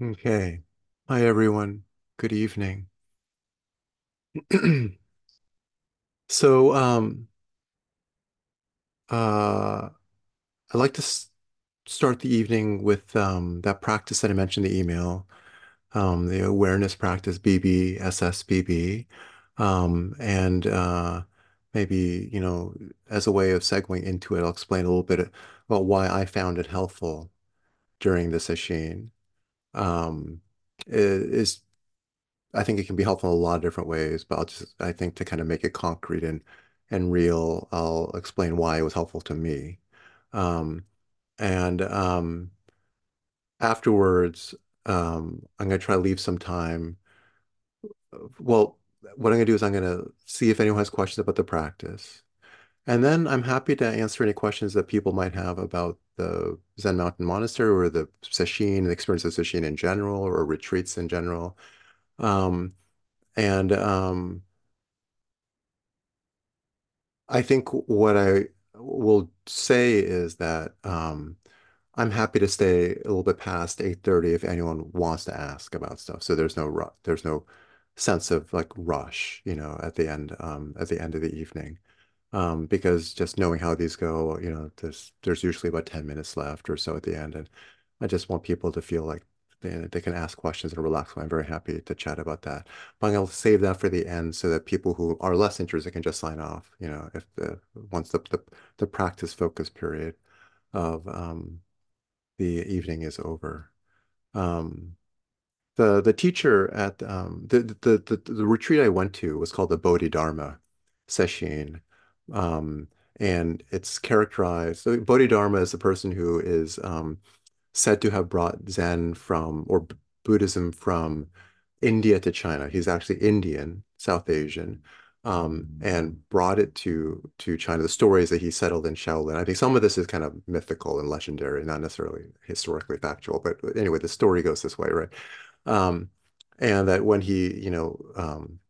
Okay. Hi, everyone. Good evening. So, um, uh, I like to start the evening with um, that practice that I mentioned the email, um, the awareness practice, BBSSBB, um, and uh, maybe, you know, as a way of segueing into it, I'll explain a little bit about why I found it helpful during the sesshin. Um, is I think it can be helpful in a lot of different ways, but I'll just, I think to kind of make it concrete and and real, I'll explain why it was helpful to me. Um, and um, afterwards, um, I'm going to try to leave some time. Well, what I'm going to do is I'm going to see if anyone has questions about the practice. And then I'm happy to answer any questions that people might have about the Zen Mountain Monastery or the sesshin, the experience of sesshin in general, or retreats in general. Um, and um, I think what I will say is that um, I'm happy to stay a little bit past 8:30 if anyone wants to ask about stuff. So there's no there's no sense of like rush, you know, at the end um, at the end of the evening. Um, because just knowing how these go, you know, there's there's usually about 10 minutes left or so at the end, and I just want people to feel like they, they can ask questions and relax. I'm very happy to chat about that. But to save that for the end so that people who are less interested can just sign off, you know, if the once the the, the practice focus period of um, the evening is over. Um, the the teacher at um, the, the the the retreat I went to was called the Bodhidharma Sesshin, um, and it's characterized. So Bodhidharma is the person who is um, said to have brought Zen from or Buddhism from India to China. He's actually Indian, South Asian, um, and brought it to to China. The stories that he settled in Shaolin. I think some of this is kind of mythical and legendary, not necessarily historically factual. But anyway, the story goes this way, right? Um, and that when he, you know, um,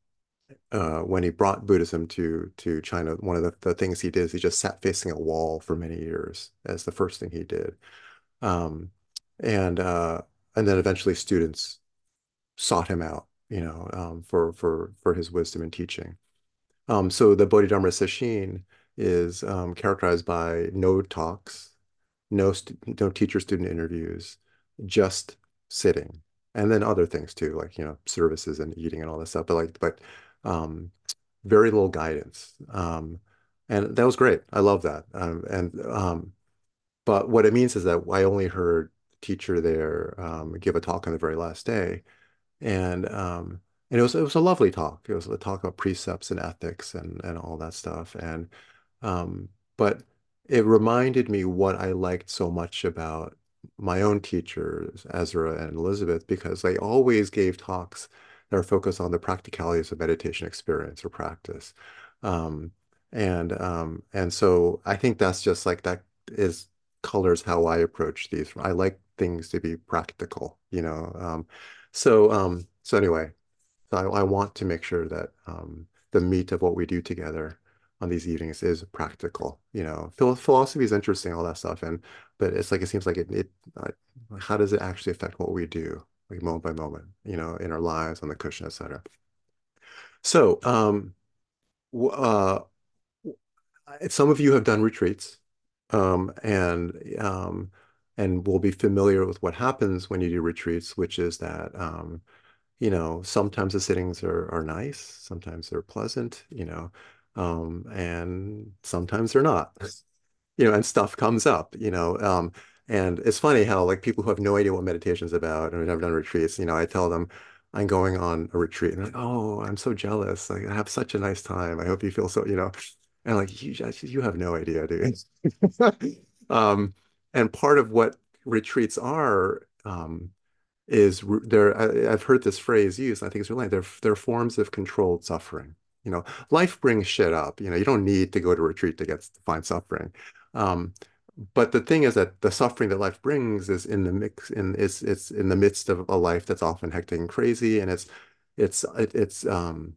uh, when he brought Buddhism to to China, one of the, the things he did is he just sat facing a wall for many years as the first thing he did. Um, and uh, and then eventually students sought him out, you know, um, for for for his wisdom and teaching. Um, so the Bodhidharma Sesshin is um, characterized by no talks, no no teacher-student interviews, just sitting, and then other things too, like you know services and eating and all this stuff. But like, but um, very little guidance, um, and that was great. I love that. Um, and um, but what it means is that I only heard the teacher there um, give a talk on the very last day, and um, and it was it was a lovely talk. It was a talk about precepts and ethics and and all that stuff. And um, but it reminded me what I liked so much about my own teachers, Ezra and Elizabeth, because they always gave talks that are focused on the practicalities of meditation experience or practice. Um, and um, and so I think that's just like that is colors how I approach these. I like things to be practical, you know. Um, so um, so anyway, so I, I want to make sure that um, the meat of what we do together on these evenings is practical. You know, philosophy is interesting, all that stuff, and but it's like it seems like it. it uh, how does it actually affect what we do, like moment by moment, you know, in our lives, on the cushion, etc. So, um, uh, some of you have done retreats, um, and um, and will be familiar with what happens when you do retreats, which is that um, you know, sometimes the sittings are are nice, sometimes they're pleasant, you know, um, and sometimes they're not, you know, and stuff comes up, you know. Um, and it's funny how like people who have no idea what meditation is about and have never done retreats, you know, I tell them I'm going on a retreat and like, oh, I'm so jealous. Like I have such a nice time. I hope you feel so, you know, and like you just, you have no idea, dude. Um, and part of what retreats are, um, is there I, have heard this phrase used, I think it's really they're they're forms of controlled suffering. You know, life brings shit up. You know, you don't need to go to retreat to get to find suffering. Um, but the thing is that the suffering that life brings is in the mix in it's it's in the midst of a life that's often hectic and crazy, and it's it's it, it's um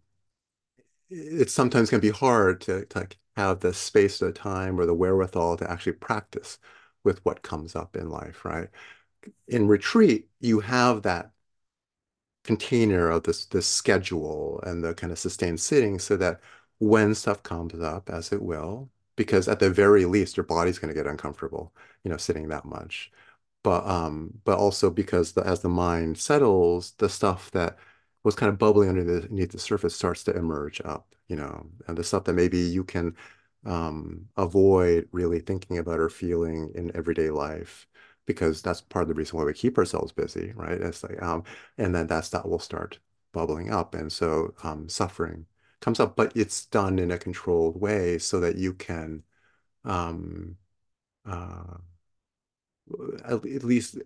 it's sometimes going to be hard to, to have the space, the time, or the wherewithal to actually practice with what comes up in life, right? in retreat, you have that container of this this schedule and the kind of sustained sitting so that when stuff comes up, as it will, because at the very least your body's going to get uncomfortable, you know, sitting that much. But um, but also because the, as the mind settles, the stuff that was kind of bubbling underneath the surface starts to emerge up, you know, and the stuff that maybe you can um, avoid really thinking about or feeling in everyday life because that's part of the reason why we keep ourselves busy, right? It's like, um, and then that stuff will start bubbling up. And so um, suffering comes up, but it's done in a controlled way so that you can um, uh, at, at least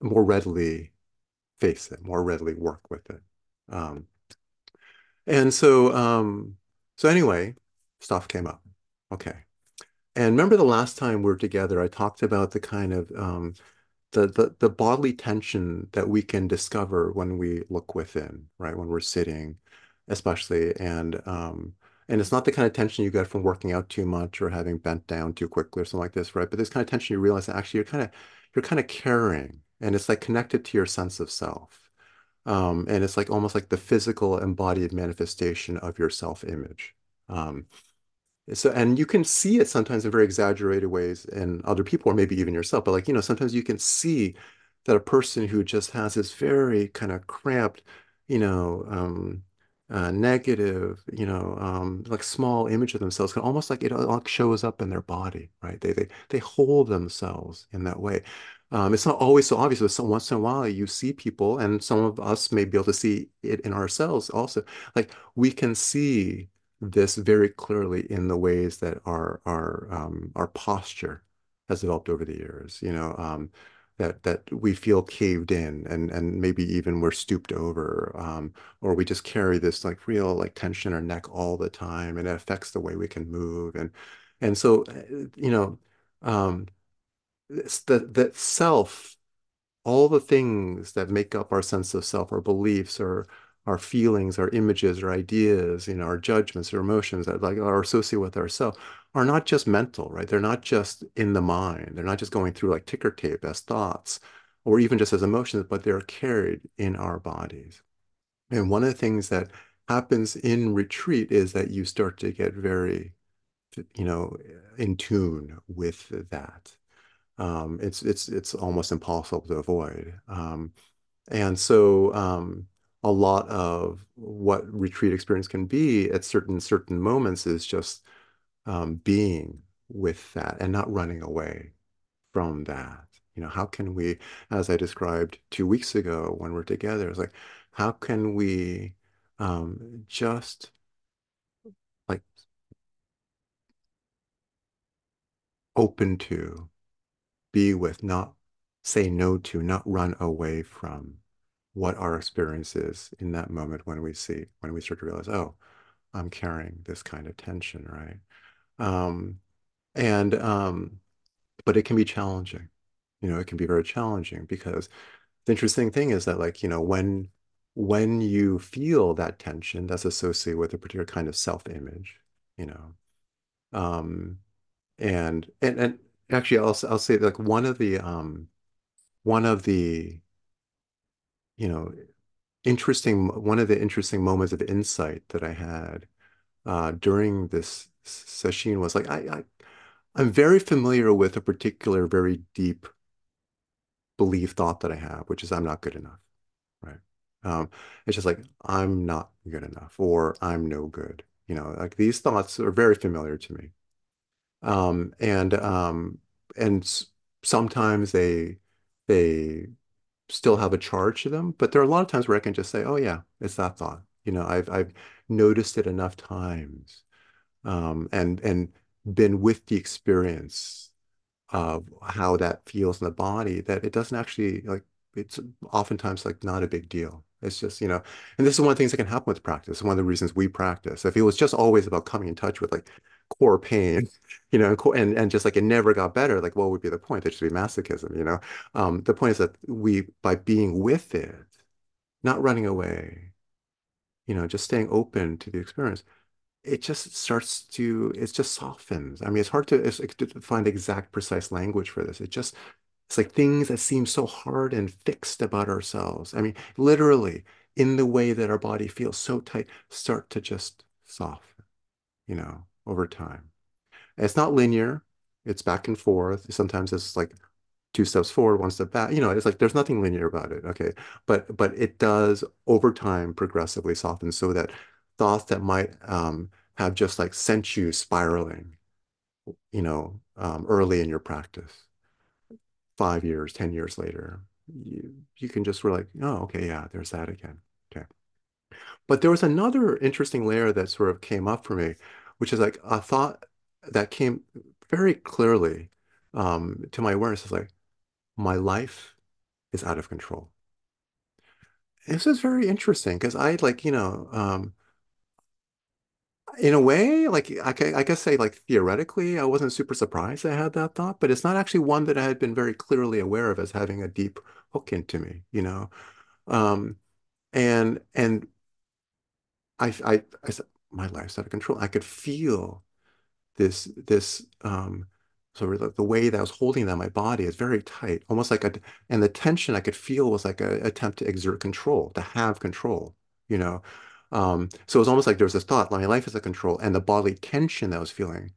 more readily face it, more readily work with it. Um, and so, um, so anyway, stuff came up. Okay. And remember the last time we were together, I talked about the kind of um, the, the the bodily tension that we can discover when we look within, right? When we're sitting, especially, and um, and it's not the kind of tension you get from working out too much or having bent down too quickly or something like this, right? But this kind of tension you realize that actually you're kind of you're kind of carrying, and it's like connected to your sense of self. Um, and it's like almost like the physical embodied manifestation of your self-image. Um, so, and you can see it sometimes in very exaggerated ways in other people, or maybe even yourself. But like, you know, sometimes you can see that a person who just has this very kind of cramped, you know, um, uh, negative, you know, um, like small image of themselves almost like it all shows up in their body, right? They they they hold themselves in that way. Um, it's not always so obvious, but some, once in a while you see people, and some of us may be able to see it in ourselves also. Like we can see this very clearly in the ways that our our um, our posture has developed over the years. You know, um, that that we feel caved in, and and maybe even we're stooped over, um, or we just carry this like real like tension in our neck all the time, and it affects the way we can move. And and so, uh, you know, um, it's that self all the things that make up our sense of self, our beliefs, or our feelings, our images, our ideas, you know, our judgments, our emotions that like are associated with ourselves are not just mental, right? They're not just in the mind. They're not just going through like ticker tape as thoughts or even just as emotions, but they're carried in our bodies. And one of the things that happens in retreat is that you start to get very, you know, in tune with that um, it's it's it's almost impossible to avoid. Um, and so um, a lot of what retreat experience can be at certain certain moments is just um, being with that and not running away from that. You know, how can we, as I described two weeks ago when we're together, it's like, how can we um, just like open to be with, not say no to, not run away from what our experience is in that moment when we see, when we start to realize, oh, I'm carrying this kind of tension, right? Um, and, um, but it can be challenging. You know, it can be very challenging because the interesting thing is that like, you know, when, when you feel that tension that's associated with a particular kind of self-image, you know, um, and, and, and Actually, I'll I'll say like one of the um one of the you know interesting one of the interesting moments of insight that I had uh, during this sesshin was like I, I I'm very familiar with a particular very deep belief thought that I have, which is I'm not good enough, right? Um, it's just like I'm not good enough or I'm no good. You know, like these thoughts are very familiar to me. Um, and um, and sometimes they they still have a charge to them, but there are a lot of times where I can just say, "Oh yeah, it's that thought." You know, I've I've noticed it enough times, um, and and been with the experience of how that feels in the body that it doesn't actually like it's oftentimes like not a big deal. It's just, you know, and this is one of the things that can happen with practice. One of the reasons we practice. If it was just always about coming in touch with like core pain, you know, and and just like it never got better, like what would be the point? There should be masochism, you know. Um, the point is that we, by being with it, not running away, you know, just staying open to the experience, it just starts to, it just softens. I mean, it's hard to, it's, to find exact, precise language for this. It just It's like things that seem so hard and fixed about ourselves. I mean, literally, in the way that our body feels so tight, start to just soften, you know, over time. And it's not linear. It's back and forth. Sometimes it's like two steps forward, one step back. You know, it's like there's nothing linear about it. Okay. But but it does over time progressively soften so that thoughts that might um, have just like sent you spiraling, you know, um, early in your practice, five years, 10 years later, you, you can just were like, oh, okay, yeah, there's that again. Okay. But there was another interesting layer that sort of came up for me, which is like a thought that came very clearly um, to my awareness is like, my life is out of control. This is very interesting because I like, you know, um, in a way, like I, I guess say like theoretically, I wasn't super surprised I had that thought, but it's not actually one that I had been very clearly aware of as having a deep hook into me, you know. Um, and and I, I I my life's out of control. I could feel this this um so the, the way that I was holding that my body is very tight, almost like a and the tension I could feel was like an attempt to exert control, to have control, you know. Um, so it was almost like there was this thought, my life is a control, and the bodily tension that I was feeling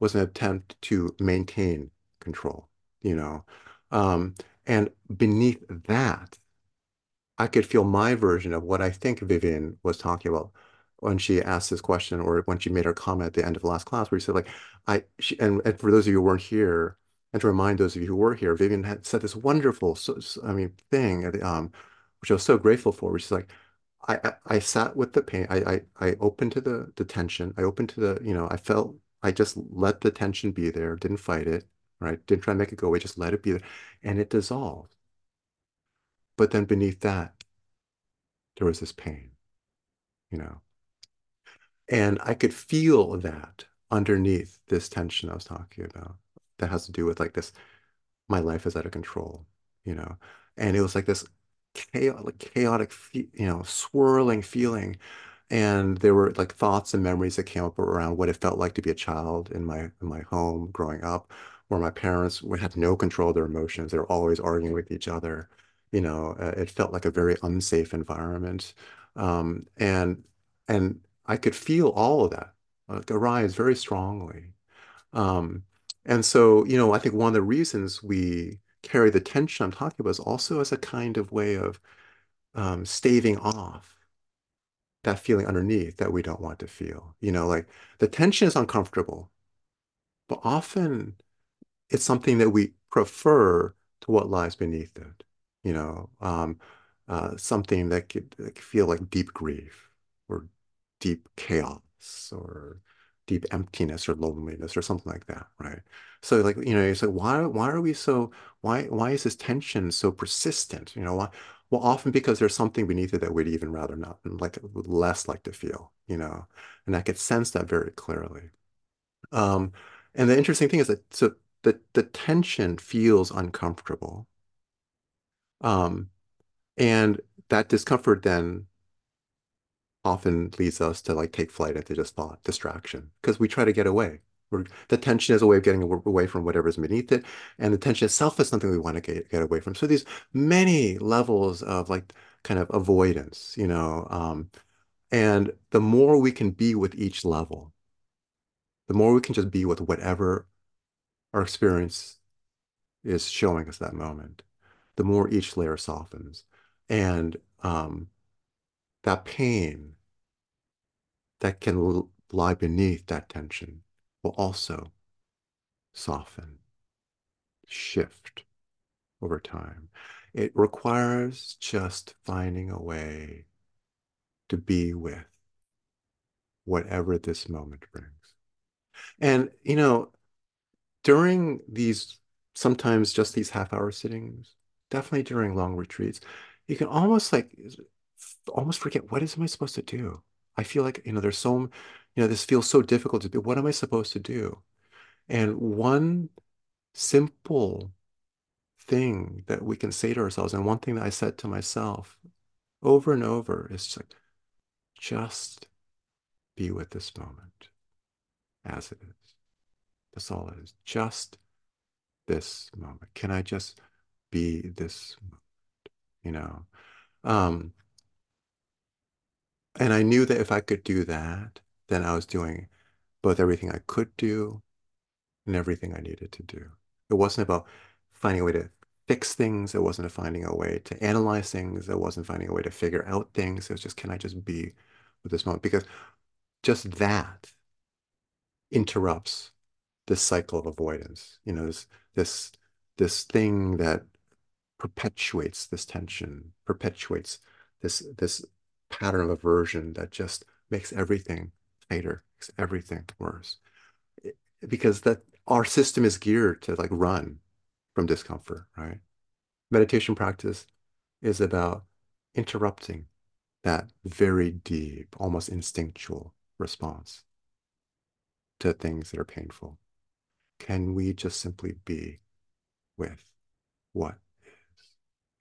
was an attempt to maintain control, you know. Um, and beneath that, I could feel my version of what I think Vivian was talking about when she asked this question or when she made her comment at the end of the last class where she said like I she, and, and for those of you who weren't here and to remind those of you who were here Vivian had said this wonderful so, so, I mean thing um which I was so grateful for which is like I, I, I sat with the pain I, I I opened to the the tension I opened to the you know I felt I just let the tension be there didn't fight it right? Didn't try to make it go away just let it be there and it dissolved. But then beneath that there was this pain you know And I could feel that underneath this tension I was talking about that has to do with like this, my life is out of control, you know? And it was like this chaotic, chaotic, you know, swirling feeling. And there were like thoughts and memories that came up around what it felt like to be a child in my in my home growing up, where my parents would have no control of their emotions. They were always arguing with each other. You know, uh, it felt like a very unsafe environment. Um, and and I could feel all of that like, arise very strongly. Um, and so, you know, I think one of the reasons we carry the tension I'm talking about is also as a kind of way of um, staving off that feeling underneath that we don't want to feel. You know, like the tension is uncomfortable, but often it's something that we prefer to what lies beneath it. You know, um, uh, something that could, that could feel like deep grief or deep chaos or deep emptiness or loneliness or something like that, right? So like, you know, you say, why why are we so why why is this tension so persistent? You know, why? Well, often because there's something beneath it that we'd even rather not like less like to feel, you know, and I could sense that very clearly. Um, and the interesting thing is that so the the tension feels uncomfortable. Um, and that discomfort then often leads us to like take flight into just thought distraction because we try to get away. We're, the tension is a way of getting away from whatever's beneath it, and the tension itself is something we want to get, get away from. So these many levels of like kind of avoidance, you know, um, and the more we can be with each level, the more we can just be with whatever our experience is showing us that moment, the more each layer softens. And um, that pain that can lie beneath that tension will also soften, shift over time. It requires just finding a way to be with whatever this moment brings. And, you know, during these, sometimes just these half hour sittings, definitely during long retreats, you can almost like almost forget what is am I supposed to do? I feel like, you know, there's so, you know, this feels so difficult to do. What am I supposed to do? And one simple thing that we can say to ourselves, and one thing that I said to myself over and over is just like, just be with this moment as it is. That's all it is. Just this moment? Can I just be this, you know? Um, and I knew that if I could do that, then I was doing both everything I could do and everything I needed to do. It wasn't about finding a way to fix things. It wasn't finding a way to analyze things. It wasn't finding a way to figure out things. It was just, can I just be with this moment? Because just that interrupts this cycle of avoidance. You know, this this this thing that perpetuates this tension, perpetuates this this pattern of aversion that just makes everything tighter, makes everything worse. Because that our system is geared to like run from discomfort, right? Meditation practice is about interrupting that very deep, almost instinctual response to things that are painful. Can we just simply be with what is,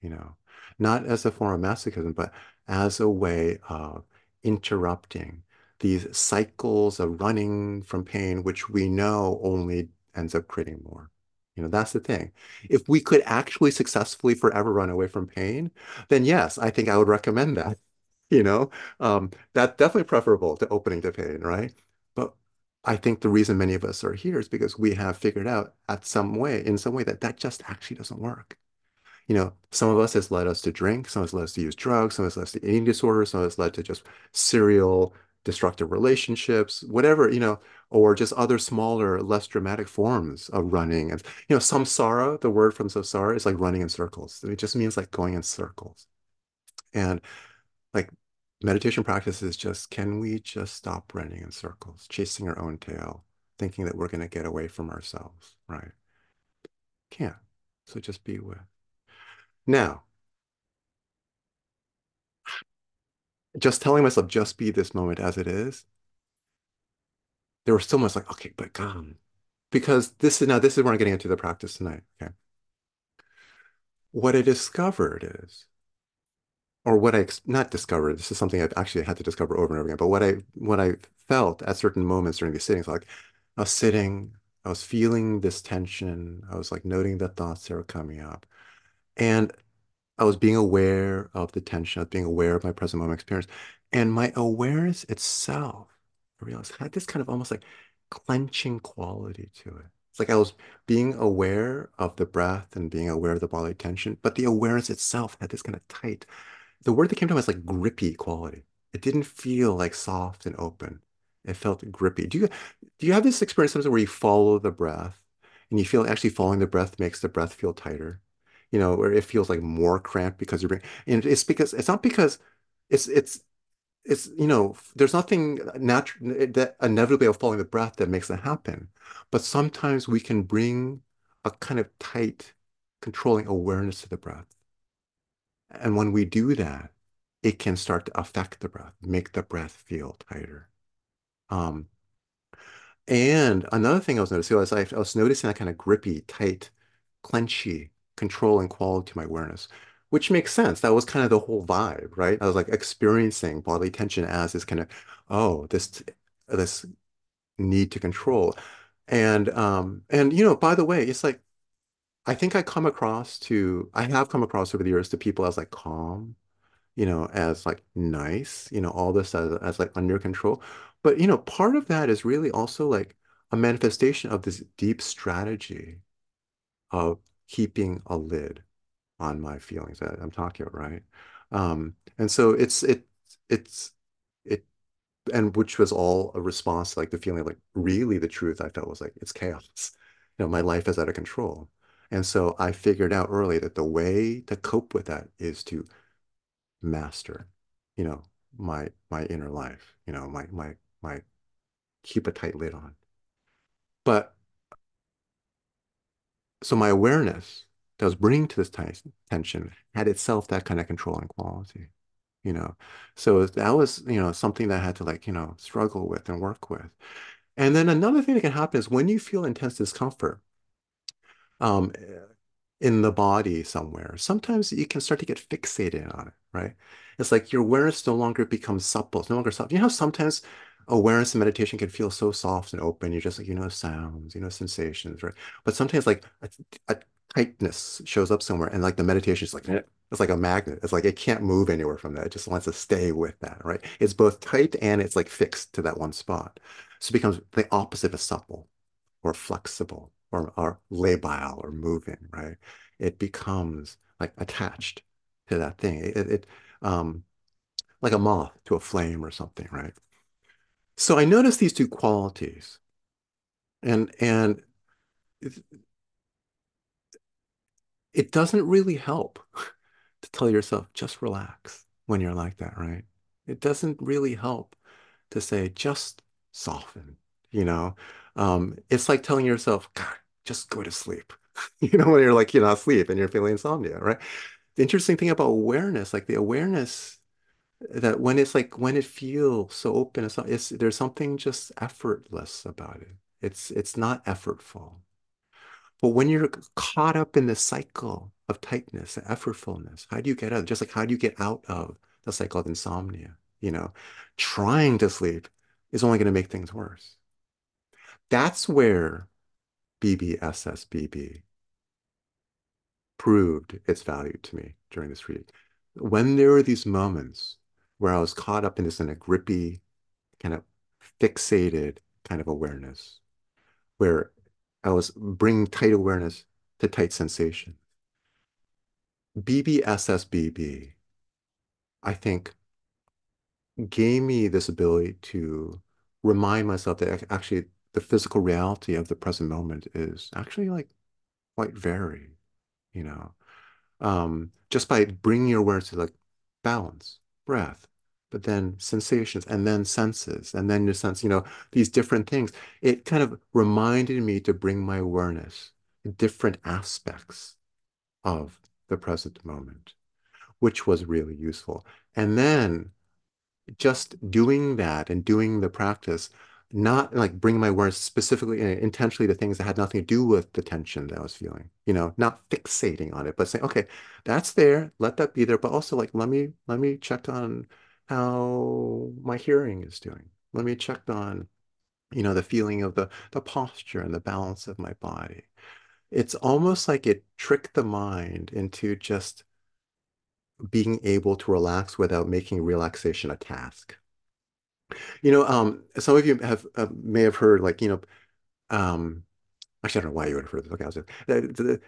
you know, not as a form of masochism, but as a way of interrupting these cycles of running from pain, which we know only ends up creating more. You know, that's the thing. If we could actually successfully forever run away from pain, then yes, I think I would recommend that. You know, um, that's definitely preferable to opening to pain, right? But I think the reason many of us are here is because we have figured out at some way, in some way, that that just actually doesn't work. You know, some of us has led us to drink, some of us led us to use drugs, some of us led us to eating disorders, some of us led to just serial destructive relationships, whatever, you know, or just other smaller, less dramatic forms of running. And, you know, samsara, the word from samsara is like running in circles. It just means like going in circles. And like meditation practice is just, can we just stop running in circles, chasing our own tail, thinking that we're going to get away from ourselves, right? Can't. So just be with. Now, just telling myself, just be this moment as it is, there was so much like, okay, but God, because this is now, this is where I'm getting into the practice tonight. Okay. What I discovered is, or what I not discovered, this is something I've actually had to discover over and over again, but what I what I felt at certain moments during these sittings, like I was sitting, I was feeling this tension, I was like noting the thoughts that were coming up. And I was being aware of the tension, was being aware of my present moment experience. And my awareness itself, I realized had this kind of almost like clenching quality to it. It's like I was being aware of the breath and being aware of the bodily tension, but the awareness itself had this kind of tight. The word that came to mind was like grippy quality. It didn't feel like soft and open. It felt grippy. Do you do you have this experience sometimes where you follow the breath and you feel actually following the breath makes the breath feel tighter? You know, or it feels like more cramped because you're being, and it's because it's not because it's it's it's you know there's nothing natural that inevitably of following the breath that makes that happen. But sometimes we can bring a kind of tight controlling awareness to the breath. And when we do that it can start to affect the breath make the breath feel tighter. Um, and another thing I was noticing was I was noticing that kind of grippy tight clenchy controlling quality to my awareness which makes sense. That was kind of the whole vibe, right? I was like experiencing bodily tension as this kind of, oh, this this need to control. And um and you know, by the way, it's like I think I come across to I have come across over the years to people as like calm, you know, as like nice, you know, all this as as like under control. But you know, part of that is really also like a manifestation of this deep strategy of keeping a lid on my feelings that I'm talking about, right? Um, and so it's it it's it and which was all a response like the feeling of like really the truth I felt was like it's chaos. You know, my life is out of control. And so I figured out early that the way to cope with that is to master, you know, my my inner life, you know, my my my keep a tight lid on. But so my awareness that was bringing to this tension had itself that kind of controlling quality, you know. So that was, you know, something that I had to like, you know, struggle with and work with. And then another thing that can happen is when you feel intense discomfort um, in the body somewhere, sometimes you can start to get fixated on it, right? It's like your awareness no longer becomes supple, it's no longer supple. You know sometimes awareness and meditation can feel so soft and open. You're just like, you know, sounds, you know, sensations, right? But sometimes like a, a tightness shows up somewhere and like the meditation is like, it's like a magnet. It's like it can't move anywhere from that. It just wants to stay with that, right? It's both tight and it's like fixed to that one spot. So it becomes the opposite of supple or flexible or, or labile or moving, right? It becomes like attached to that thing. It, it um, like a moth to a flame or something, right? So I noticed these two qualities, and and it, doesn't really help to tell yourself just relax when you're like that, right? It doesn't really help to say just soften, you know? Um, it's like telling yourself, God, just go to sleep. You know, when you're like, you're not asleep and you're feeling insomnia, right? The interesting thing about awareness, like the awareness that when it's like when it feels so open, it's, it's there's something just effortless about it. It's it's not effortful. But when you're caught up in the cycle of tightness, the effortfulness, how do you get out? Just like how do you get out of the cycle of insomnia? You know, trying to sleep is only going to make things worse. That's where BBSSBB proved its value to me during this read. When there are these moments where I was caught up in this in a grippy, kind of fixated kind of awareness, where I was bringing tight awareness to tight sensation. BBSSBB, I think, gave me this ability to remind myself that actually the physical reality of the present moment is actually like quite varied, you know. Um, just by bringing your awareness to like balance, breath, but then sensations and then senses and then your sense, you know, these different things. It kind of reminded me to bring my awareness to different aspects of the present moment, which was really useful. And then just doing that and doing the practice, not like bringing my awareness specifically and intentionally to things that had nothing to do with the tension that I was feeling, you know, not fixating on it, but saying, okay, that's there, let that be there, but also like let me let me check on how my hearing is doing. Let me check on, you know, the feeling of the the posture and the balance of my body. It's almost like it tricked the mind into just being able to relax without making relaxation a task. You know, um, some of you have uh, may have heard like, you know, um, actually, I don't know why you would have heard this. Okay, I'll say, the, the, the,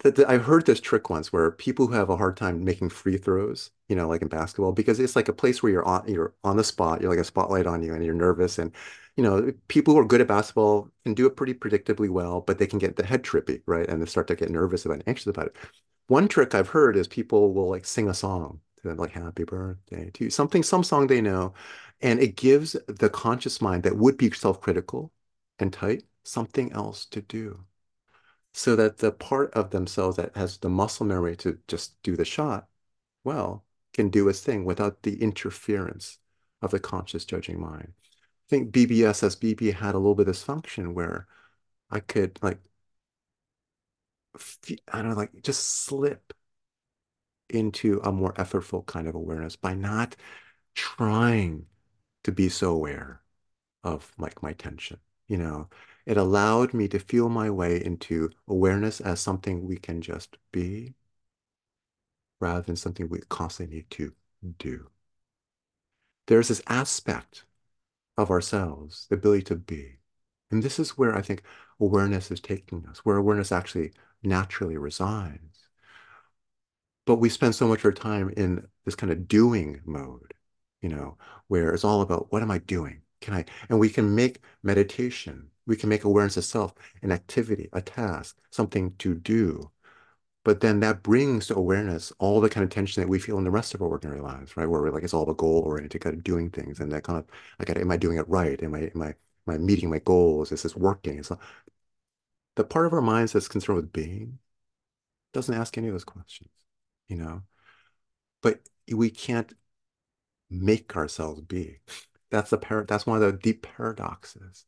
the, I've heard this trick once where people who have a hard time making free throws, you know, like in basketball, because it's like a place where you're on, you're on the spot, you're like a spotlight on you, and you're nervous, and you know, people who are good at basketball can do it pretty predictably well, but they can get the head trippy, right, and they start to get nervous about it, anxious about it. One trick I've heard is people will like sing a song to them, like "Happy Birthday" to you, something, some song they know, and it gives the conscious mind that would be self-critical and tight something else to do so that the part of themselves that has the muscle memory to just do the shot well can do its thing without the interference of the conscious judging mind. I think BBS as BBSSBB had a little bit of this function where I could like I don't know, like just slip into a more effortful kind of awareness by not trying to be so aware of like my tension, you know. It allowed me to feel my way into awareness as something we can just be rather than something we constantly need to do. There's this aspect of ourselves, the ability to be. And this is where I think awareness is taking us, where awareness actually naturally resides. But we spend so much of our time in this kind of doing mode, you know, where it's all about what am I doing? Can I, and we can make meditation, we can make awareness of self an activity, a task, something to do. But then that brings to awareness all the kind of tension that we feel in the rest of our ordinary lives, right? Where we're like, it's all about goal oriented, kind of doing things. And that kind of, like, am I doing it right? Am I, am I, am I meeting my goals? Is this working? Not, the part of our minds that's concerned with being doesn't ask any of those questions, you know? But we can't make ourselves be. That's the par that's one of the deep paradoxes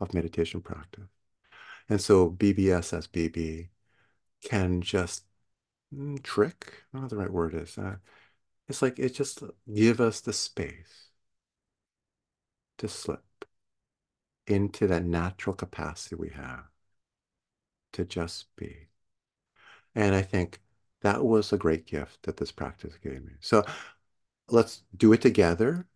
of meditation practice. And so BBSSBB can just mm, trick, I don't know what the right word is. Uh, it's like it just give us the space to slip into that natural capacity we have to just be. And I think that was a great gift that this practice gave me. So let's do it together.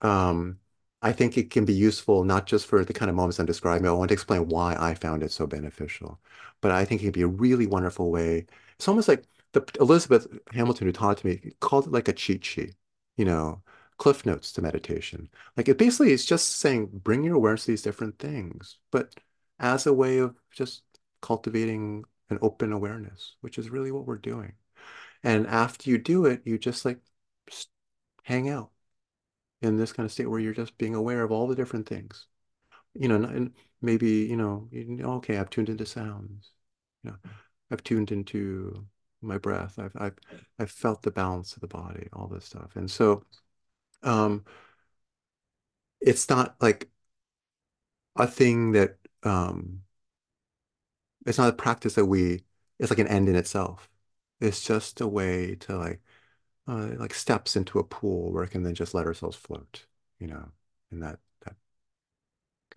Um, I think it can be useful not just for the kind of moments I'm describing. I want to explain why I found it so beneficial. But I think it can be a really wonderful way. It's almost like the Elizabeth Hamilton who taught it to me called it like a cheat sheet, you know, cliff notes to meditation. Like it basically is just saying bring your awareness to these different things, but as a way of just cultivating an open awareness, which is really what we're doing. And after you do it, you just like hang out in this kind of state where you're just being aware of all the different things. You know, and maybe, you know, okay, I've tuned into sounds. You know, I've tuned into my breath. I've I've I've felt the balance of the body, all this stuff. And so um it's not like a thing that um it's not a practice that we it's like an end in itself. It's just a way to like uh, like steps into a pool where it can then just let ourselves float, you know, in that that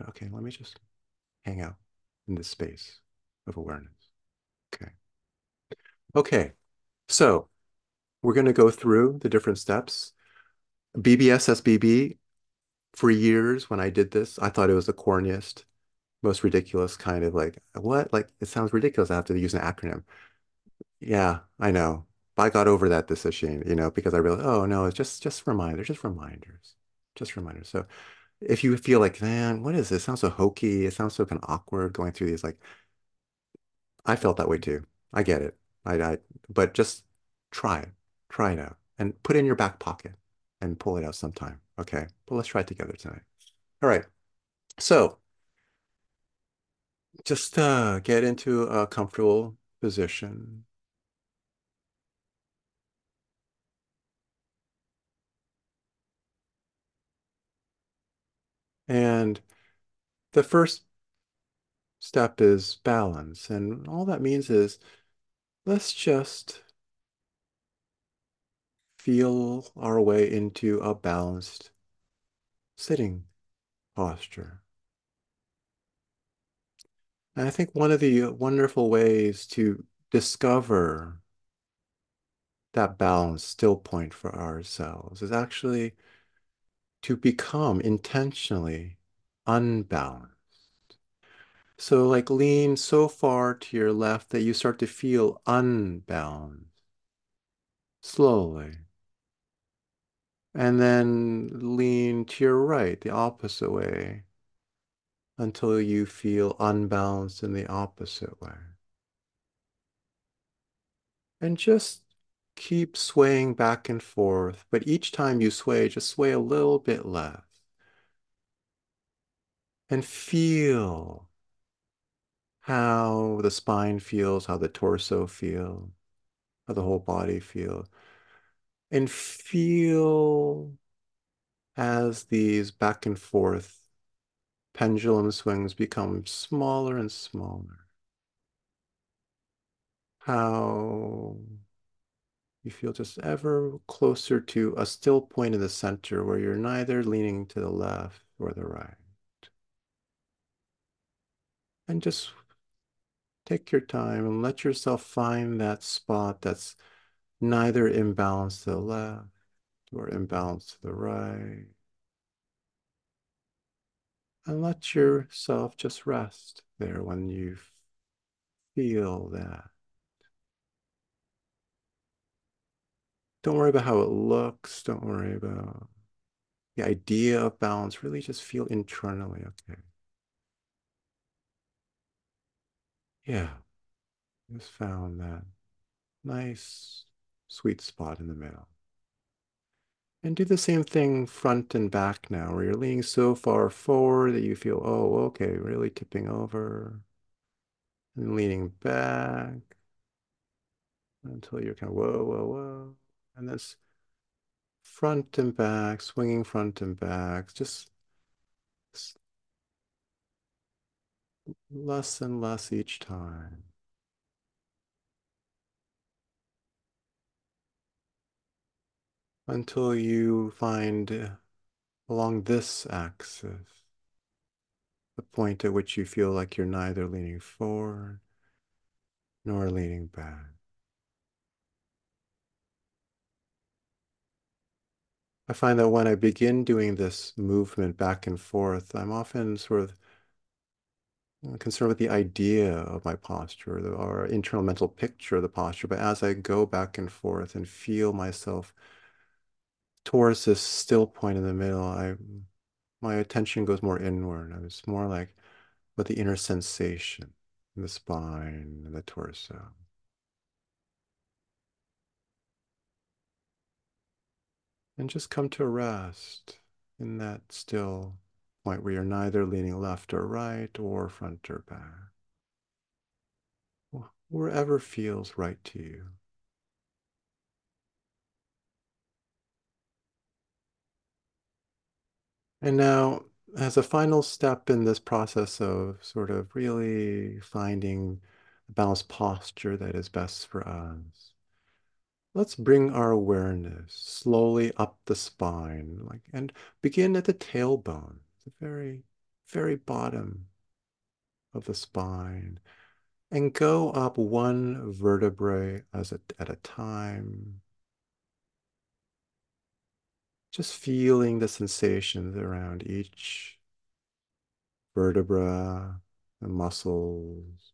okay, let me just hang out in this space of awareness. Okay. Okay. So we're going to go through the different steps. BBSSBB, for years when I did this, I thought it was the corniest, most ridiculous kind of like, what? Like, it sounds ridiculous. I have to use an acronym. Yeah, I know. I got over that decision, you know, because I realized, oh no, it's just just reminders, just reminders, just reminders. So if you feel like, man, what is this? It sounds so hokey. It sounds so kind of awkward going through these. Like, I felt that way too. I get it. I, I, but just try it, try it out, and put it in your back pocket and pull it out sometime. Okay, but let's try it together tonight. All right. So just uh, get into a comfortable position. And the first step is balance. And all that means is let's just feel our way into a balanced sitting posture. And I think one of the wonderful ways to discover that balance still point for ourselves is actually to become intentionally unbalanced. So like lean so far to your left that you start to feel unbalanced slowly. And then lean to your right, the opposite way, until you feel unbalanced in the opposite way. And just keep swaying back and forth, but each time you sway, just sway a little bit less. And feel how the spine feels, how the torso feels, how the whole body feels. And feel as these back and forth pendulum swings become smaller and smaller. How you feel just ever closer to a still point in the center where you're neither leaning to the left or the right. And just take your time and let yourself find that spot that's neither imbalanced to the left or imbalanced to the right. And let yourself just rest there when you feel that. Don't worry about how it looks. Don't worry about the idea of balance. Really just feel internally okay. Yeah, just found that nice sweet spot in the middle. And do the same thing front and back now, where you're leaning so far forward that you feel, oh, okay, really tipping over. And leaning back until you're kind of whoa, whoa, whoa. And this front and back, swinging front and back, just less and less each time. Until you find uh, along this axis, the point at which you feel like you're neither leaning forward nor leaning back. I find that when I begin doing this movement back and forth, I'm often sort of concerned with the idea of my posture or internal mental picture of the posture. But as I go back and forth and feel myself towards this still point in the middle, I my attention goes more inward. It's more like with the inner sensation in the spine and the torso. And just come to rest in that still point where you're neither leaning left or right or front or back. Wherever feels right to you. And now, as a final step in this process of sort of really finding a balanced posture that is best for us, let's bring our awareness slowly up the spine, like and begin at the tailbone, the very, very bottom of the spine, and go up one vertebrae as a, at a time. Just feeling the sensations around each vertebra, the muscles,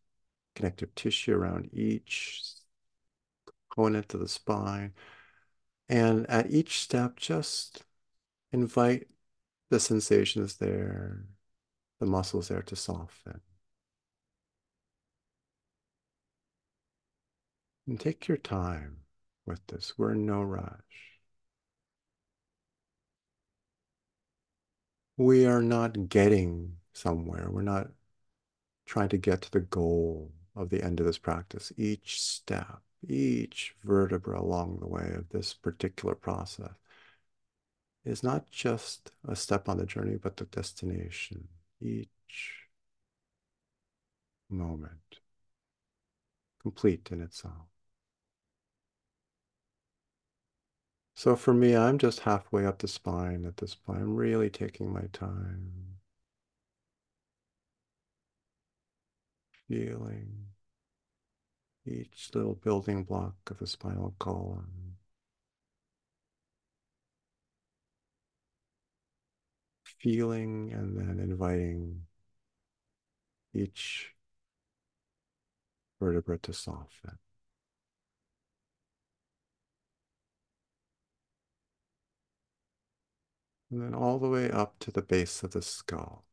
connective tissue around each component into the spine. And at each step, just invite the sensations there, the muscles there to soften. And take your time with this. We're in no rush. we are not getting somewhere. We're not trying to get to the goal of the end of this practice. Each step, each vertebra along the way of this particular process is not just a step on the journey, but the destination. Each moment complete in itself. So for me, I'm just halfway up the spine at this point. I'm really taking my time. Feeling each little building block of the spinal column. Feeling and then inviting each vertebra to soften. And then all the way up to the base of the skull.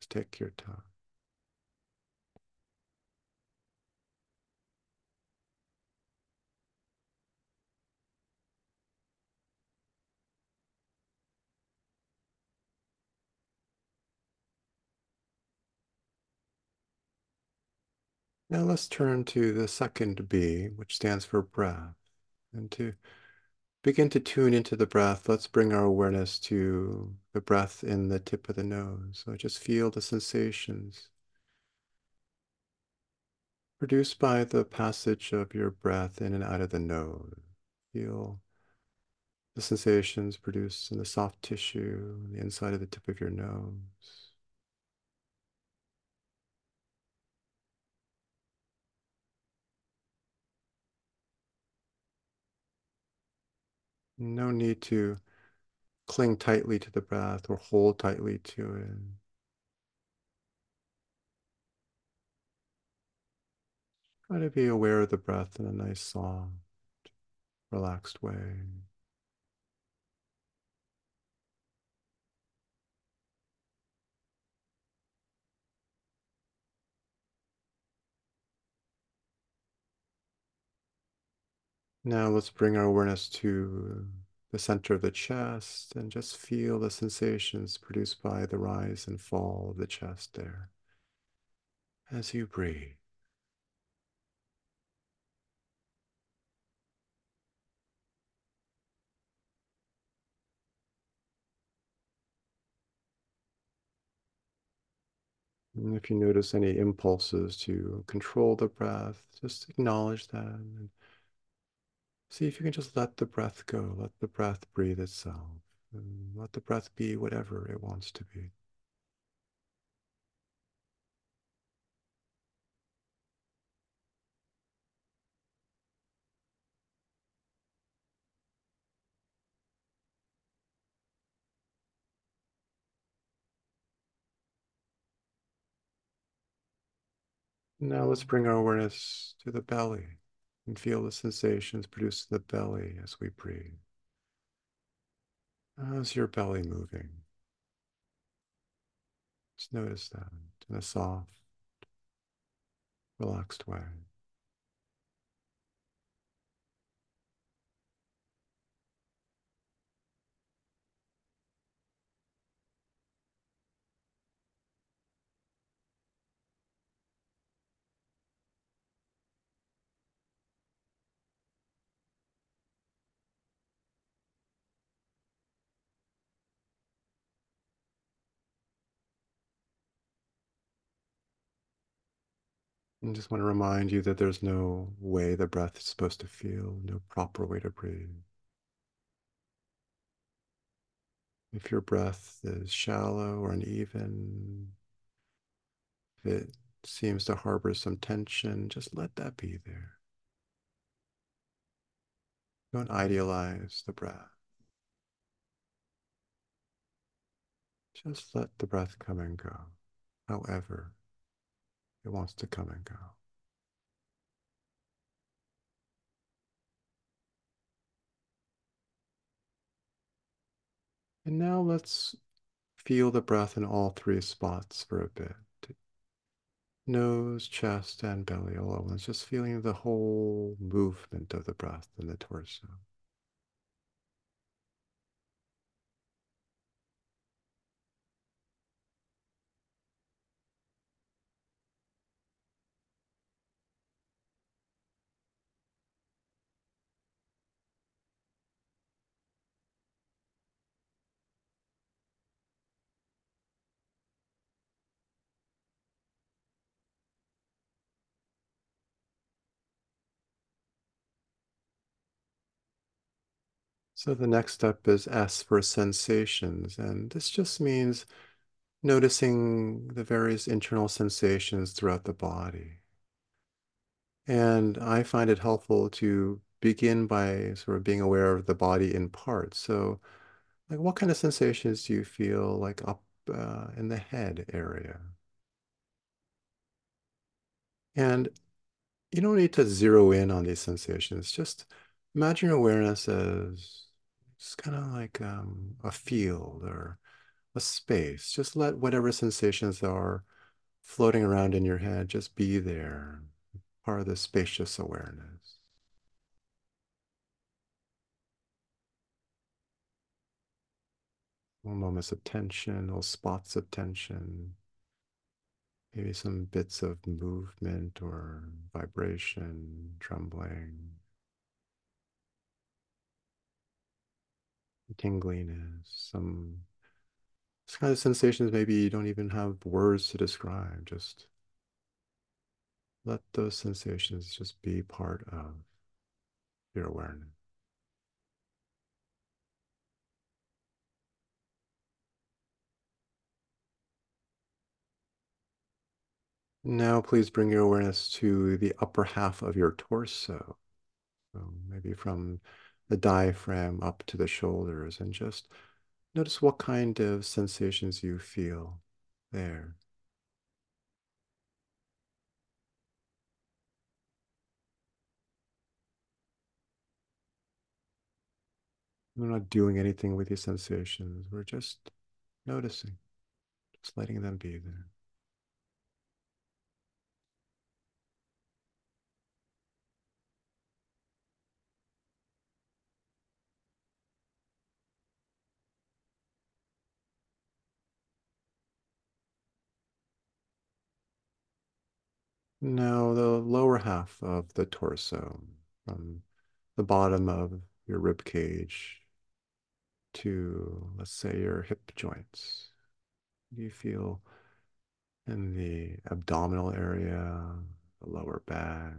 Just take your time. Now let's turn to the second B, which stands for breath. And to begin to tune into the breath, let's bring our awareness to the breath in the tip of the nose. So just feel the sensations produced by the passage of your breath in and out of the nose. Feel the sensations produced in the soft tissue, the inside of the tip of your nose. No need to cling tightly to the breath or hold tightly to it. Try to be aware of the breath in a nice, soft, relaxed way. Now let's bring our awareness to the center of the chest and just feel the sensations produced by the rise and fall of the chest there as you breathe. And if you notice any impulses to control the breath, just acknowledge that and See if you can just let the breath go, let the breath breathe itself. And let the breath be whatever it wants to be. Now let's bring our awareness to the belly and feel the sensations produced in the belly as we breathe. How's your belly moving? Just notice that in a soft, relaxed way. And just want to remind you that there's no way the breath is supposed to feel, no proper way to breathe. If your breath is shallow or uneven, if it seems to harbor some tension, just let that be there. Don't idealize the breath. Just let the breath come and go, however it wants to come and go. And now let's feel the breath in all three spots for a bit. Nose, chest, and belly all at just feeling the whole movement of the breath in the torso. So the next step is S for sensations. And this just means noticing the various internal sensations throughout the body. And I find it helpful to begin by sort of being aware of the body in parts. So like what kind of sensations do you feel like up uh, in the head area? And you don't need to zero in on these sensations. Just imagine awareness as it's kind of like um, a field or a space. Just let whatever sensations are floating around in your head just be there, part of the spacious awareness. Little moments of tension, little spots of tension, maybe some bits of movement or vibration, trembling. Tingliness, some kind of sensations maybe you don't even have words to describe. Just let those sensations just be part of your awareness. Now, please bring your awareness to the upper half of your torso. So maybe from the diaphragm up to the shoulders and just notice what kind of sensations you feel there. We're not doing anything with these sensations. We're just noticing, just letting them be there. Now, the lower half of the torso, from the bottom of your rib cage to, let's say, your hip joints. Do you feel in the abdominal area, the lower back?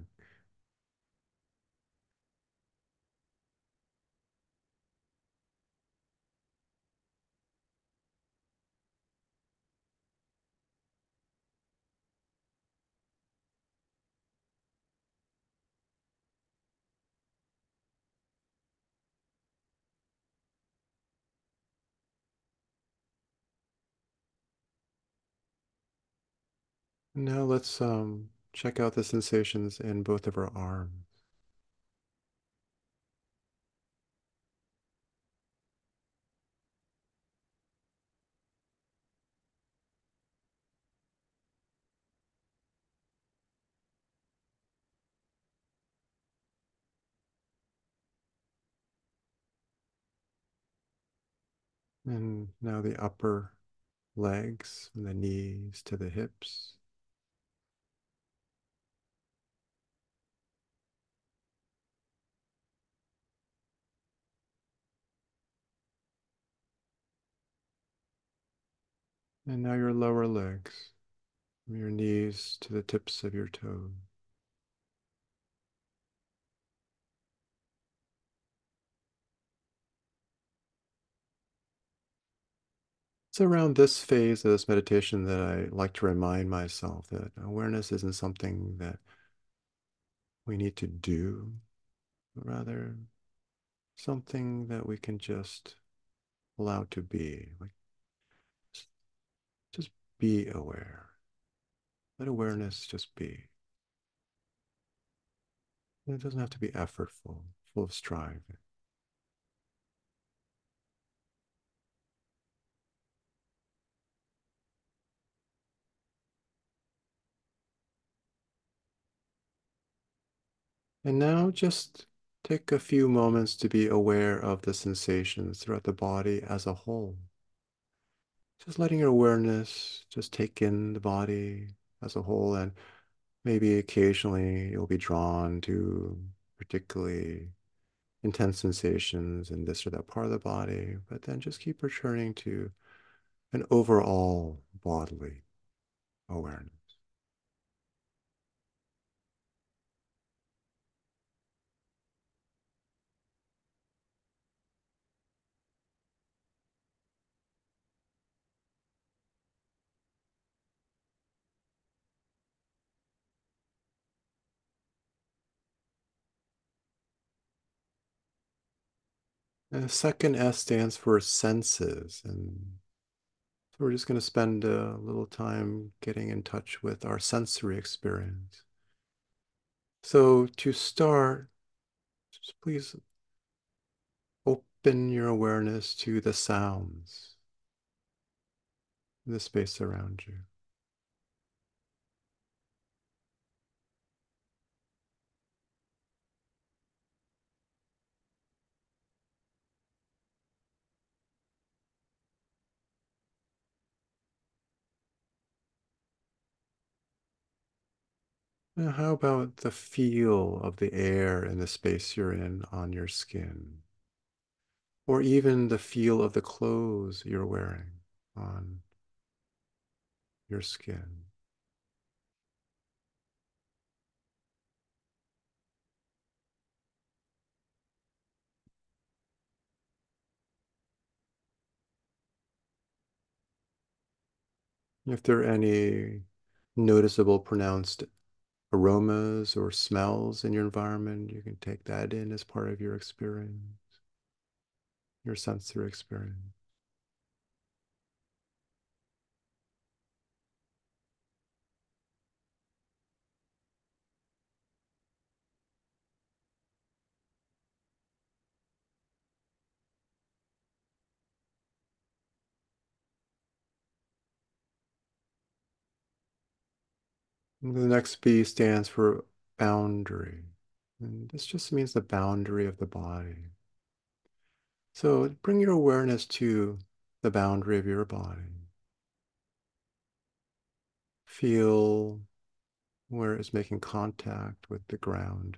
Now let's um check out the sensations in both of our arms. And now the upper legs, from the knees to the hips. And now your lower legs, from your knees to the tips of your toes. It's around this phase of this meditation that I like to remind myself that awareness isn't something that we need to do, but rather something that we can just allow to be. Like be aware. Let awareness just be. And it doesn't have to be effortful, full of striving. And now just take a few moments to be aware of the sensations throughout the body as a whole. Just letting your awareness just take in the body as a whole, and maybe occasionally you'll be drawn to particularly intense sensations in this or that part of the body, but then just keep returning to an overall bodily awareness. And the second S stands for senses. And so we're just going to spend a little time getting in touch with our sensory experience. So to start, just please open your awareness to the sounds the space around you. Now, how about the feel of the air in the space you're in on your skin? Or even the feel of the clothes you're wearing on your skin. If there are any noticeable pronounced aromas or smells in your environment, you can take that in as part of your experience, your sensory experience. The next B stands for boundary. And this just means the boundary of the body. So bring your awareness to the boundary of your body. Feel where it's making contact with the ground,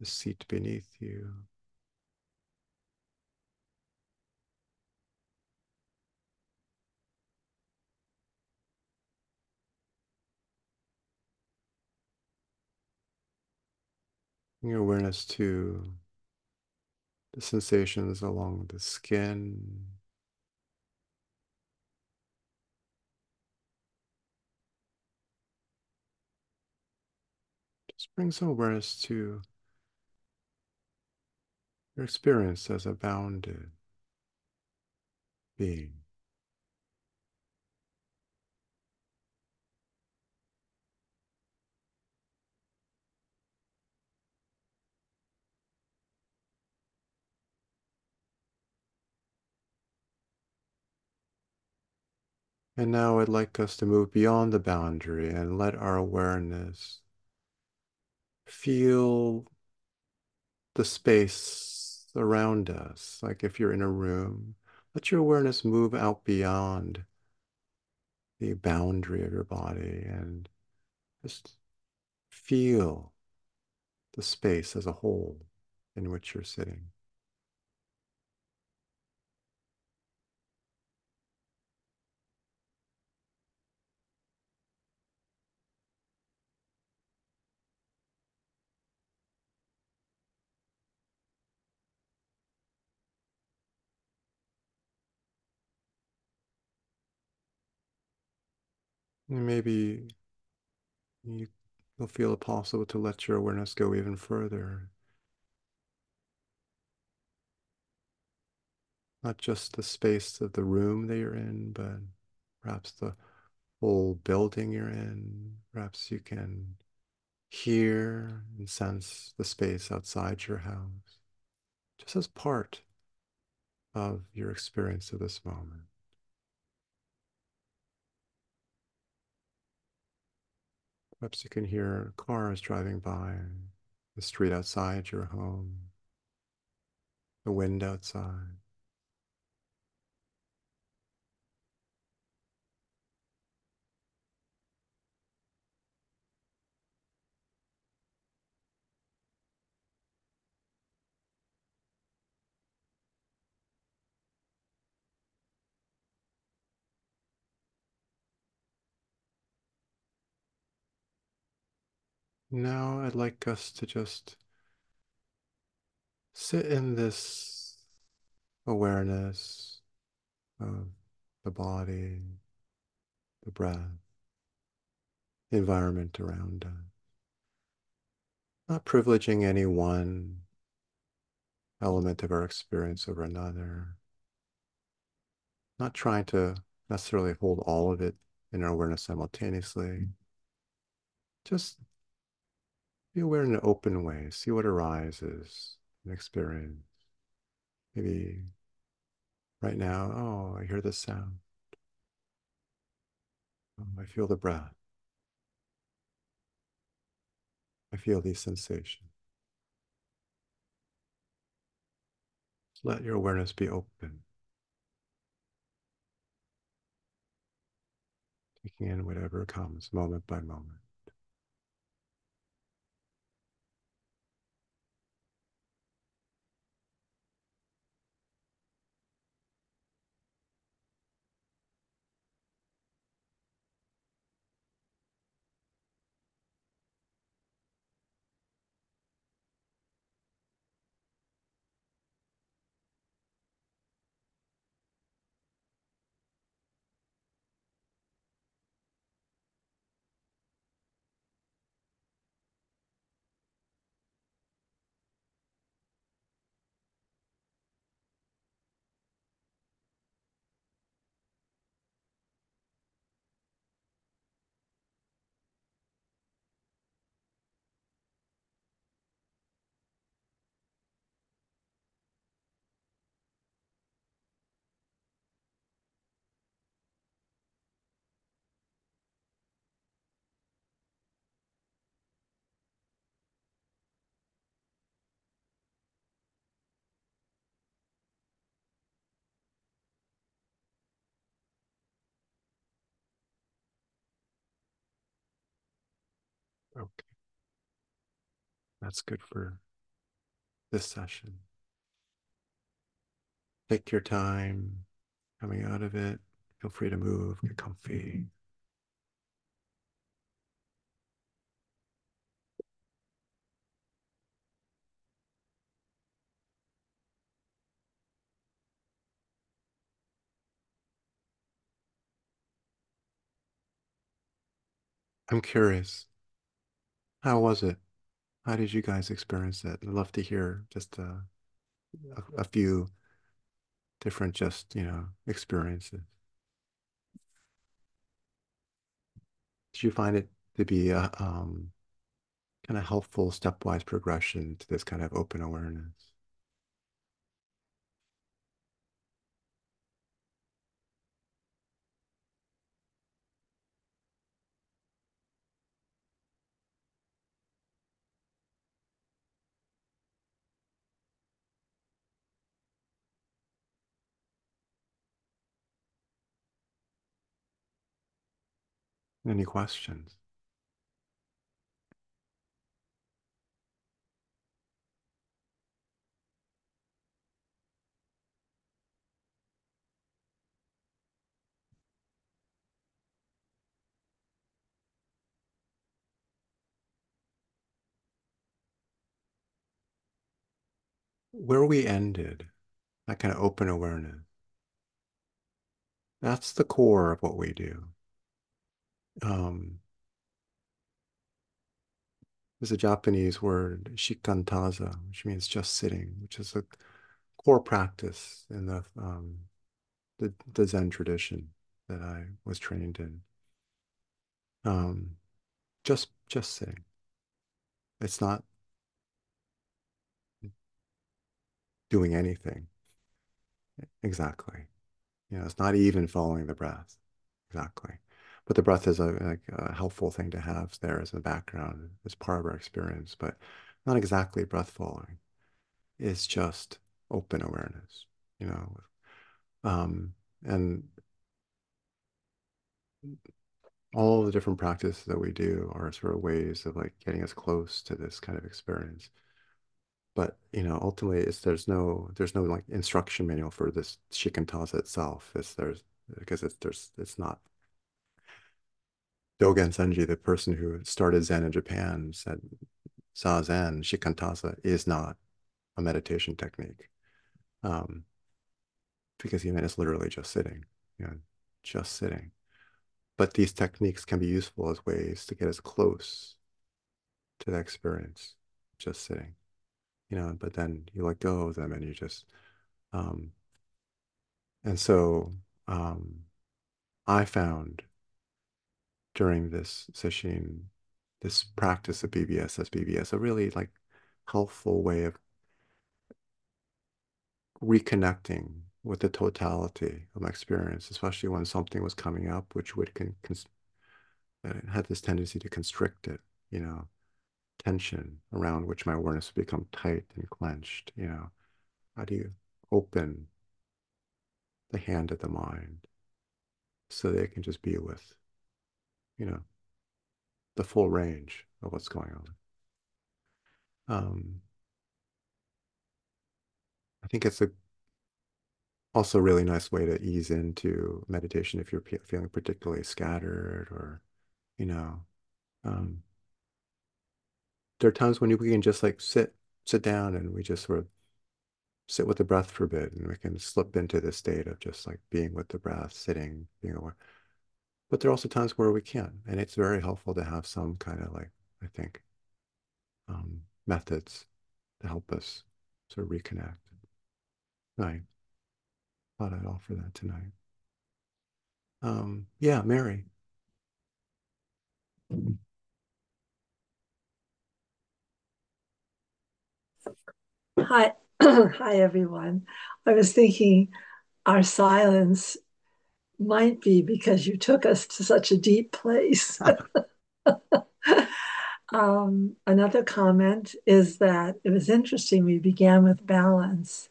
the seat beneath you. Your awareness to the sensations along the skin. Just bring some awareness to your experience as a bounded being. And now I'd like us to move beyond the boundary and let our awareness feel the space around us. Like if you're in a room, let your awareness move out beyond the boundary of your body and just feel the space as a whole in which you're sitting. Maybe you, will feel it possible to let your awareness go even further. Not just the space of the room that you're in, but perhaps the whole building you're in. Perhaps you can hear and sense the space outside your house, just as part of your experience of this moment. Perhaps you can hear cars driving by, the street outside your home, the wind outside. Now I'd like us to just sit in this awareness of the body, the breath, the environment around us. Not privileging any one element of our experience over another. Not trying to necessarily hold all of it in our awareness simultaneously. Just be aware in an open way. See what arises and experience. Maybe right now, oh, I hear the sound. Oh, I feel the breath. I feel these sensations. Let your awareness be open. Taking in whatever comes moment by moment. Okay. That's good for this session. Take your time coming out of it. Feel free to move, get comfy. I'm curious. How was it? How did you guys experience it? I'd love to hear just uh, a, a few different, just, you know, experiences. Did you find it to be a um, kind of helpful stepwise progression to this kind of open awareness? Any questions? Where we ended, that kind of open awareness, that's the core of what we do. Um, there's a Japanese word, shikantaza, which means just sitting, which is a core practice in the um, the, the Zen tradition that I was trained in. Um, just just sitting. It's not doing anything. Exactly. You know, it's not even following the breath. Exactly. But the breath is a, like a helpful thing to have there as a background, as part of our experience, but not exactly breath following. It's just open awareness, you know. Um, and all the different practices that we do are sort of ways of like getting us close to this kind of experience. But you know, ultimately, it's there's no there's no like instruction manual for this shikantaza itself. It's there's because it's there's it's not Dogen Zenji, the person who started Zen in Japan, said Zazen, Shikantaza is not a meditation technique. Um, because he meant it's literally just sitting, you know, just sitting. But these techniques can be useful as ways to get as close to the experience, just sitting, you know, but then you let go of them and you just, um, and so um, I found during this session, this practice of BBSSBB, a really like helpful way of reconnecting with the totality of my experience, especially when something was coming up, which would con, con uh, had this tendency to constrict it, you know, tension around which my awareness would become tight and clenched, you know. How do you open the hand of the mind so they can just be with, you know, the full range of what's going on? Um, I think it's a also really nice way to ease into meditation if you're feeling particularly scattered or, you know, um, there are times when we can just like sit, sit down and we just sort of sit with the breath for a bit and we can slip into this state of just like being with the breath, sitting, being aware. But there are also times where we can't. And it's very helpful to have some kind of like, I think, um, methods to help us sort of reconnect. I thought I'd offer that tonight. Um, yeah, Mary. Hi, hi everyone. I was thinking our silence might be because you took us to such a deep place. um, another comment is that it was interesting. We began with balance,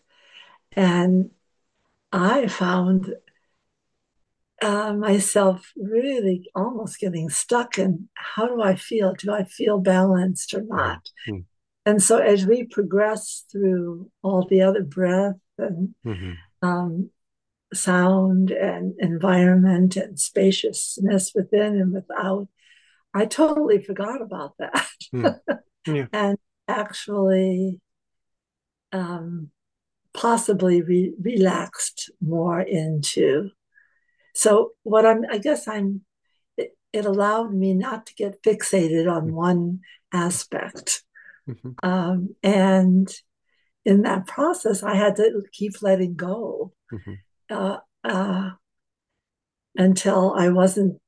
and I found uh, myself really almost getting stuck in how do I feel? Do I feel balanced or not? Mm-hmm. And so as we progress through all the other breath and mm-hmm. um, sound and environment and spaciousness within and without, I totally forgot about that. Mm. Yeah. and actually um, possibly re- relaxed more into. So what I'm, I guess I'm, it, it allowed me not to get fixated on mm. one aspect. Mm-hmm. Um, and in that process, I had to keep letting go mm-hmm. Uh, uh, until I wasn't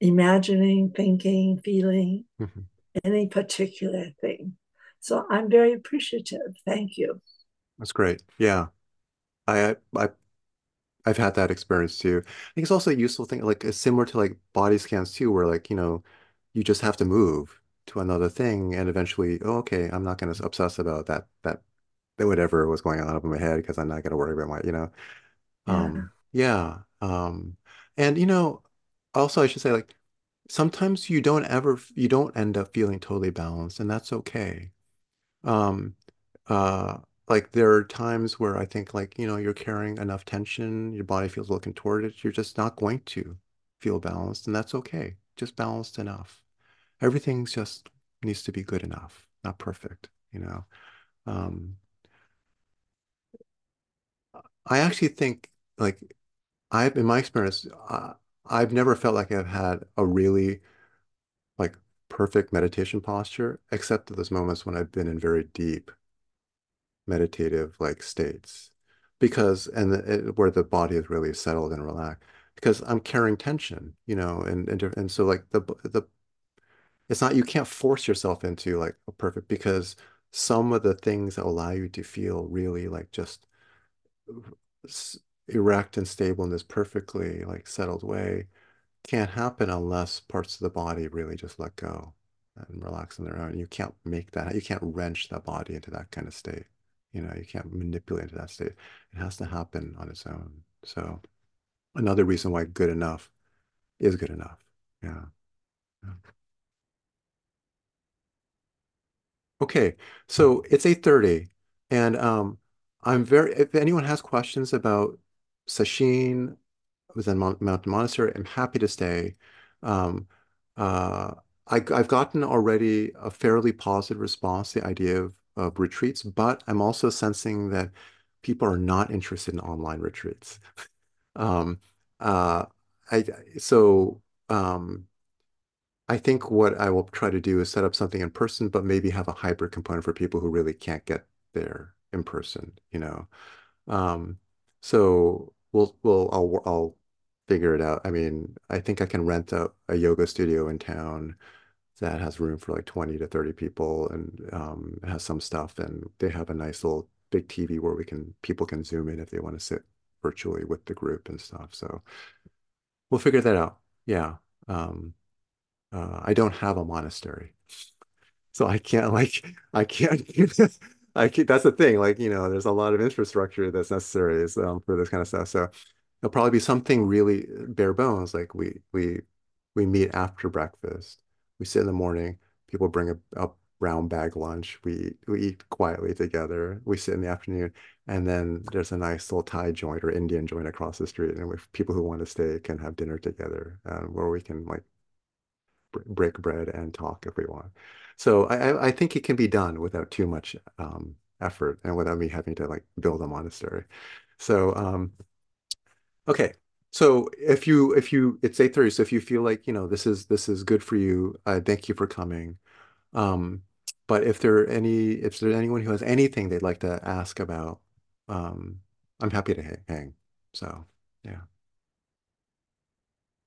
imagining, thinking, feeling mm-hmm. any particular thing. So I'm very appreciative. Thank you. That's great. Yeah. I I I've had that experience too. I think it's also a useful thing, like it's similar to like body scans too, where like, you know, you just have to move to another thing and eventually, oh, okay, I'm not going to obsess about that, that, that whatever was going on up in my head because I'm not going to worry about my, you know, um, yeah. yeah. Um, and you know, also I should say like sometimes you don't ever you don't end up feeling totally balanced, and that's okay. Um, uh, like there are times where I think like, you know, you're carrying enough tension, your body feels a little contorted, you're just not going to feel balanced, and that's okay. Just balanced enough. Everything's just needs to be good enough, not perfect, you know. Um, I actually think like I've in my experience, uh, I've never felt like I've had a really like perfect meditation posture, except at those moments when I've been in very deep meditative like states. Because and the, it, where the body is really settled and relaxed. Because I'm carrying tension, you know, and and and so like the the it's not you can't force yourself into like a perfect because some of the things that allow you to feel really like just erect and stable in this perfectly like settled way can't happen unless parts of the body really just let go and relax on their own. You can't make that, you can't wrench that body into that kind of state. You know, you can't manipulate into that state. It has to happen on its own. So another reason why good enough is good enough. Yeah. yeah. Okay. So it's 8:30 and um I'm very if anyone has questions about Sesshin, was in Mount, Mountain Monastery. I'm happy to stay. Um, uh, I, I've gotten already a fairly positive response the idea of, of retreats, but I'm also sensing that people are not interested in online retreats. Um, uh, I, so um, I think what I will try to do is set up something in person, but maybe have a hybrid component for people who really can't get there in person, you know. Um, so we'll we'll I'll I'll figure it out. I mean, I think I can rent a, a yoga studio in town that has room for like 20 to 30 people and um, has some stuff and they have a nice little big TV where we can people can zoom in if they want to sit virtually with the group and stuff. So we'll figure that out. Yeah. Um, uh, I don't have a monastery. So I can't like I can't I can't, that's the thing. Like, you know, there's a lot of infrastructure that's necessary um, for this kind of stuff. So it'll probably be something really bare bones. Like we we we meet after breakfast. We sit in the morning. People bring a, a brown bag lunch. We we eat quietly together. We sit in the afternoon, and then there's a nice little Thai joint or Indian joint across the street, and if people who want to stay can have dinner together, um, where we can like break bread and talk if we want. So I, I think it can be done without too much um, effort and without me having to like build a monastery. So um, okay. So if you if you it's 8:30, so if you feel like, you know, this is this is good for you, uh, thank you for coming. Um, but if there are any if there's anyone who has anything they'd like to ask about, um, I'm happy to hang. So yeah.